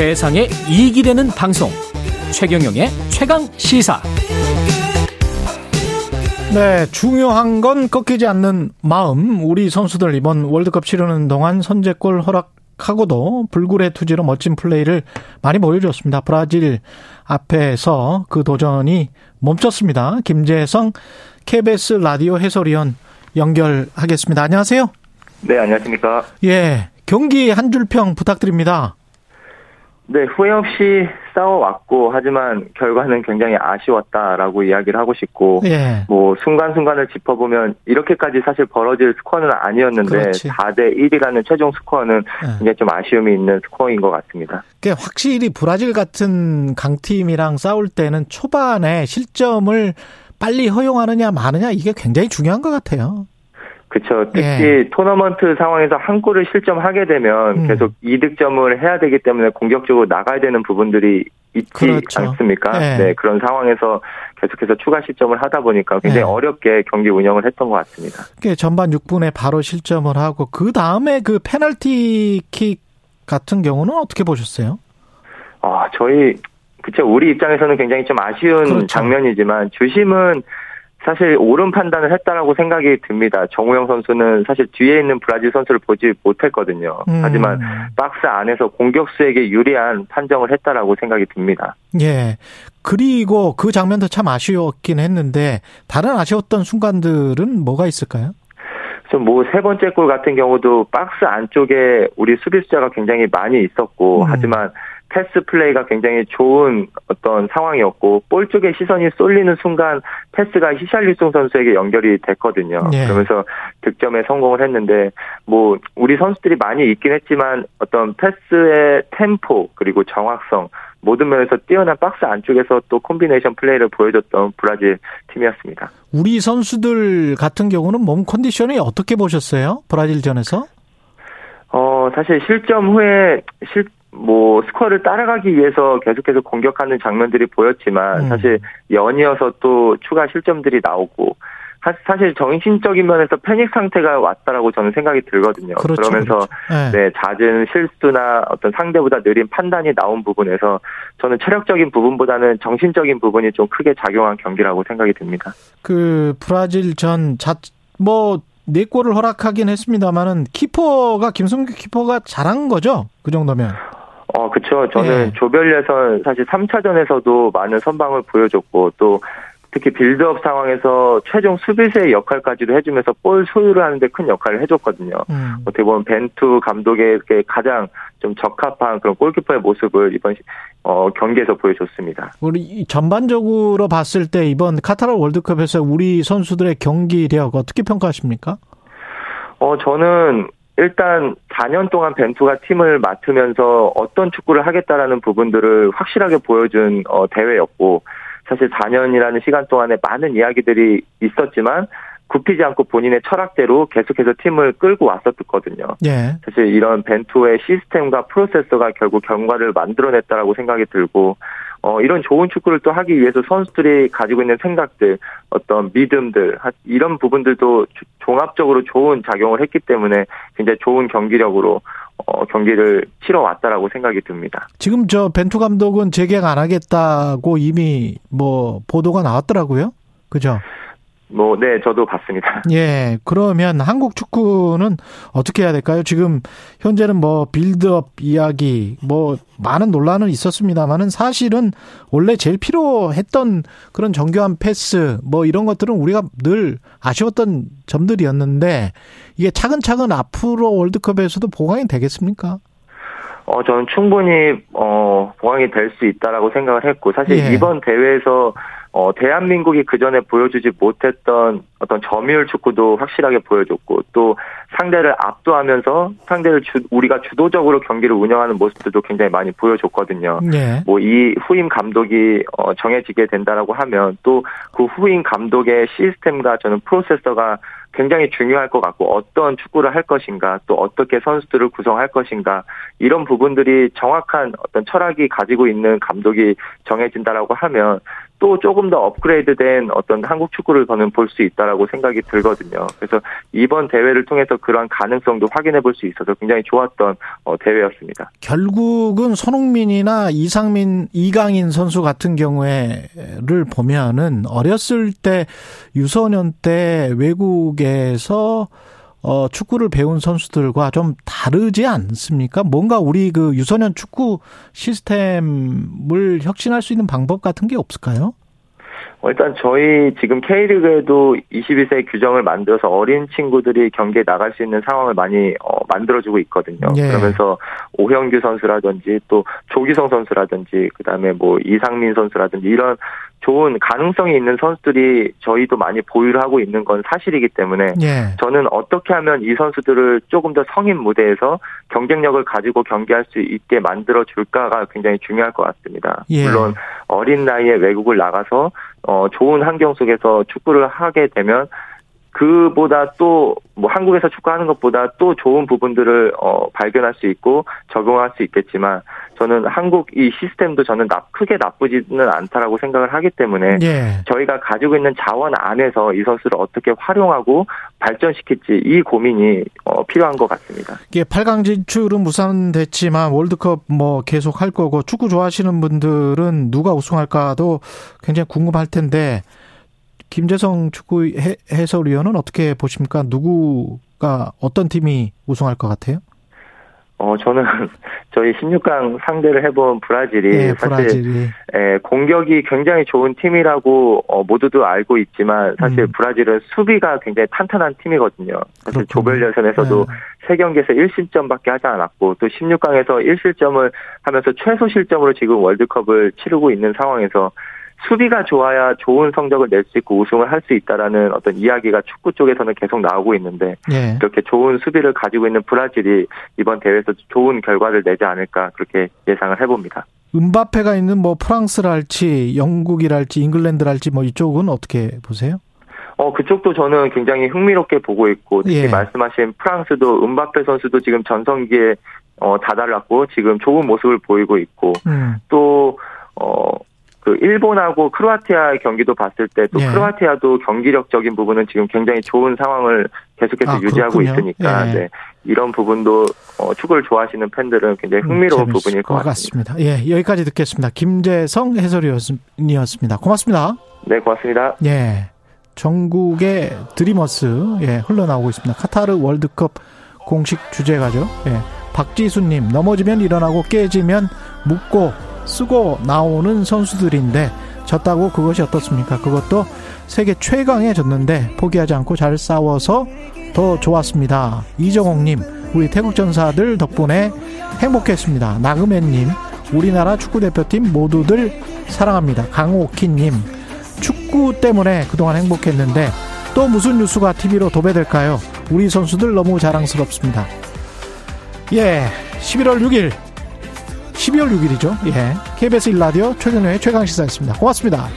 세상에 이익이 되는 방송 최경영의 최강 시사 네, 중요한 건 꺾이지 않는 마음. 우리 선수들 이번 월드컵 치르는 동안 선제골 허락하고도 불굴의 투지로 멋진 플레이를 많이 보여줬습니다. 브라질 앞에서 그 도전이 멈췄습니다. 김재성 KBS 라디오 해설위원 연결하겠습니다. 안녕하세요. 네, 안녕하십니까. 예, 경기 한 줄 평 부탁드립니다. 네, 후회 없이 싸워왔고, 하지만 결과는 굉장히 아쉬웠다라고 이야기를 하고 싶고, 예. 뭐, 순간순간을 짚어보면, 이렇게까지 사실 벌어질 스코어는 아니었는데, 그렇지. 4대 1이라는 최종 스코어는 예. 굉장히 좀 아쉬움이 있는 스코어인 것 같습니다. 그 확실히 브라질 같은 강팀이랑 싸울 때는 초반에 실점을 빨리 허용하느냐 마느냐 이게 굉장히 중요한 것 같아요. 그쵸. 특히 예. 토너먼트 상황에서 한 골을 실점하게 되면 음. 계속 이득점을 해야 되기 때문에 공격적으로 나가야 되는 부분들이 있지 그렇죠. 않습니까? 예. 네, 그런 상황에서 계속해서 추가 실점을 하다 보니까 굉장히 예. 어렵게 경기 운영을 했던 것 같습니다. 그 전반 6분에 바로 실점을 하고 그 다음에 그 페널티킥 같은 경우는 어떻게 보셨어요? 아, 저희 그쵸 우리 입장에서는 굉장히 좀 아쉬운 그렇죠. 장면이지만 주심은 사실 옳은 판단을 했다라고 생각이 듭니다. 정우영 선수는 사실 뒤에 있는 브라질 선수를 보지 못했거든요. 음. 하지만 박스 안에서 공격수에게 유리한 판정을 했다라고 생각이 듭니다. 예. 그리고 그 장면도 참 아쉬웠긴 했는데 다른 아쉬웠던 순간들은 뭐가 있을까요? 그래서 뭐세 번째 골 같은 경우도 박스 안쪽에 우리 수비수자가 굉장히 많이 있었고 음. 하지만 패스 플레이가 굉장히 좋은 어떤 상황이었고 볼 쪽에 시선이 쏠리는 순간 패스가 히샬리송 선수에게 연결이 됐거든요. 예. 그러면서 득점에 성공을 했는데 뭐 우리 선수들이 많이 있긴 했지만 어떤 패스의 템포 그리고 정확성 모든 면에서 뛰어난 박스 안쪽에서 또 콤비네이션 플레이를 보여줬던 브라질 팀이었습니다. 우리 선수들 같은 경우는 몸 컨디션이 어떻게 보셨어요? 브라질전에서? 어, 사실 실점 후에 실, 뭐, 스코어를 따라가기 위해서 계속해서 공격하는 장면들이 보였지만, 음. 사실 연이어서 또 추가 실점들이 나오고, 사- 사실 정신적인 면에서 패닉 상태가 왔다라고 저는 생각이 들거든요. 그렇죠. 러면서 그렇죠. 예. 네, 잦은 실수나 어떤 상대보다 느린 판단이 나온 부분에서 저는 체력적인 부분보다는 정신적인 부분이 좀 크게 작용한 경기라고 생각이 듭니다. 그 브라질 전 자뭐 네 골을 허락하긴 했습니다만은 키퍼가 김성규 키퍼가 잘한 거죠? 그 정도면. 어, 그쵸. 저는 예. 조별 예선 사실 3차전에서도 많은 선방을 보여줬고 또 특히 빌드업 상황에서 최종 수비수의 역할까지도 해주면서 볼 소유를 하는데 큰 역할을 해줬거든요. 음. 어떻게 보면 벤투 감독에게 가장 좀 적합한 그런 골키퍼의 모습을 이번 시- 어, 경기에서 보여줬습니다. 우리 이 전반적으로 봤을 때 이번 카타르 월드컵에서 우리 선수들의 경기력 어떻게 평가하십니까? 어, 저는 일단 4년 동안 벤투가 팀을 맡으면서 어떤 축구를 하겠다라는 부분들을 확실하게 보여준 어, 대회였고 사실 4년이라는 시간 동안에 많은 이야기들이 있었지만 굽히지 않고 본인의 철학대로 계속해서 팀을 끌고 왔었거든요. 예. 사실 이런 벤투의 시스템과 프로세서가 결국 결과를 만들어냈다라고 생각이 들고 어 이런 좋은 축구를 또 하기 위해서 선수들이 가지고 있는 생각들 어떤 믿음들 하- 이런 부분들도 조- 종합적으로 좋은 작용을 했기 때문에 굉장히 좋은 경기력으로 어 경기를 치러 왔다라고 생각이 듭니다. 지금 저 벤투 감독은 재계약 안 하겠다고 이미 뭐 보도가 나왔더라고요. 그죠? 뭐 네 저도 봤습니다. 예. 그러면 한국 축구는 어떻게 해야 될까요? 지금 현재는 뭐 빌드업 이야기 뭐 많은 논란은 있었습니다만은 사실은 원래 제일 필요했던 그런 정교한 패스 뭐 이런 것들은 우리가 늘 아쉬웠던 점들이었는데 이게 차근차근 앞으로 월드컵에서도 보강이 되겠습니까? 어, 저는 충분히, 어, 보강이 될 수 있다라고 생각을 했고, 사실 예. 이번 대회에서, 어, 대한민국이 그 전에 보여주지 못했던 어떤 점유율 축구도 확실하게 보여줬고, 또 상대를 압도하면서 상대를 주, 우리가 주도적으로 경기를 운영하는 모습들도 굉장히 많이 보여줬거든요. 예. 뭐이 후임 감독이 어, 정해지게 된다라고 하면 또 그 후임 감독의 시스템과 저는 프로세서가 굉장히 중요할 것 같고 어떤 축구를 할 것인가 또 어떻게 선수들을 구성할 것인가 이런 부분들이 정확한 어떤 철학이 가지고 있는 감독이 정해진다라고 하면 또 조금 더 업그레이드된 어떤 한국 축구를 저는 볼 수 있다라고 생각이 들거든요. 그래서 이번 대회를 통해서 그런 가능성도 확인해 볼 수 있어서 굉장히 좋았던 어, 대회였습니다. 결국은 손흥민이나 이상민, 이강인 선수 같은 경우에를 보면은 어렸을 때 유소년 때 외국에서 어, 축구를 배운 선수들과 좀 다르지 않습니까? 뭔가 우리 그 유소년 축구 시스템을 혁신할 수 있는 방법 같은 게 없을까요? 어, 일단 저희 지금 K리그에도 22세 규정을 만들어서 어린 친구들이 경기에 나갈 수 있는 상황을 많이 어, 만들어주고 있거든요. 예. 그러면서 오형규 선수라든지 또 조기성 선수라든지 그다음에 뭐 이상민 선수라든지 이런 좋은 가능성이 있는 선수들이 저희도 많이 보유를 하고 있는 건 사실이기 때문에 예. 저는 어떻게 하면 이 선수들을 조금 더 성인 무대에서 경쟁력을 가지고 경기할 수 있게 만들어 줄까가 굉장히 중요할 것 같습니다. 예. 물론 어린 나이에 외국을 나가서 어 좋은 환경 속에서 축구를 하게 되면 그보다 또 뭐 한국에서 축구하는 것보다 또 좋은 부분들을 어 발견할 수 있고 적용할 수 있겠지만 저는 한국 이 시스템도 저는 나, 크게 나쁘지는 않다라고 생각을 하기 때문에 예. 저희가 가지고 있는 자원 안에서 이 선수를 어떻게 활용하고 발전시킬지 이 고민이 어, 필요한 것 같습니다. 이게 8강 진출은 무산됐지만 월드컵 뭐 계속 할 거고 축구 좋아하시는 분들은 누가 우승할까도 굉장히 궁금할 텐데 김재성 축구 해설위원은 어떻게 보십니까? 누구가 어떤 팀이 우승할 것 같아요? 어 저는 저희 16강 상대를 해본 브라질이 네, 사실 예, 공격이 굉장히 좋은 팀이라고 어, 모두도 알고 있지만 사실 음. 브라질은 수비가 굉장히 탄탄한 팀이거든요. 사실 조별 예선에서도 네. 3경기에서 1실점밖에 하지 않았고 또 16강에서 1실점을 하면서 최소 실점으로 지금 월드컵을 치르고 있는 상황에서 수비가 좋아야 좋은 성적을 낼 수 있고 우승을 할 수 있다라는 어떤 이야기가 축구 쪽에서는 계속 나오고 있는데 네. 이렇게 좋은 수비를 가지고 있는 브라질이 이번 대회에서 좋은 결과를 내지 않을까 그렇게 예상을 해봅니다. 은바페가 있는 뭐 프랑스랄지 영국이랄지 잉글랜드랄지 뭐 이쪽은 어떻게 보세요? 어 그쪽도 저는 굉장히 흥미롭게 보고 있고 특히 예. 말씀하신 프랑스도 은바페 선수도 지금 전성기에 어 다달랐고 지금 좋은 모습을 보이고 있고 음. 또 어 그 일본하고 크로아티아 경기도 봤을 때또 예. 크로아티아도 경기력적인 부분은 지금 굉장히 좋은 상황을 계속해서 아, 유지하고 있으니까 예. 네. 이런 부분도 어, 축구를 좋아하시는 팬들은 굉장히 흥미로운 음, 부분일 것, 것 같습니다. 같습니다. 예, 여기까지 듣겠습니다. 김재성 해설위원이었습니다. 고맙습니다. 네, 고맙습니다. 예, 전국의 드리머스 예, 흘러나오고 있습니다. 카타르 월드컵 공식 주제가죠. 예, 박지수님 넘어지면 일어나고 깨지면 묻고 쓰고 나오는 선수들인데 졌다고 그것이 어떻습니까? 그것도 세계 최강에 졌는데 포기하지 않고 잘 싸워서 더 좋았습니다. 이정옥님, 우리 태국 전사들 덕분에 행복했습니다. 나그맨님, 우리나라 축구대표팀 모두들 사랑합니다. 강오키님, 축구 때문에 그동안 행복했는데 또 무슨 뉴스가 TV로 도배될까요? 우리 선수들 너무 자랑스럽습니다. 예, 11월 6일 12월 6일이죠. 예. KBS 1라디오 최경영의 최강시사였습니다. 고맙습니다.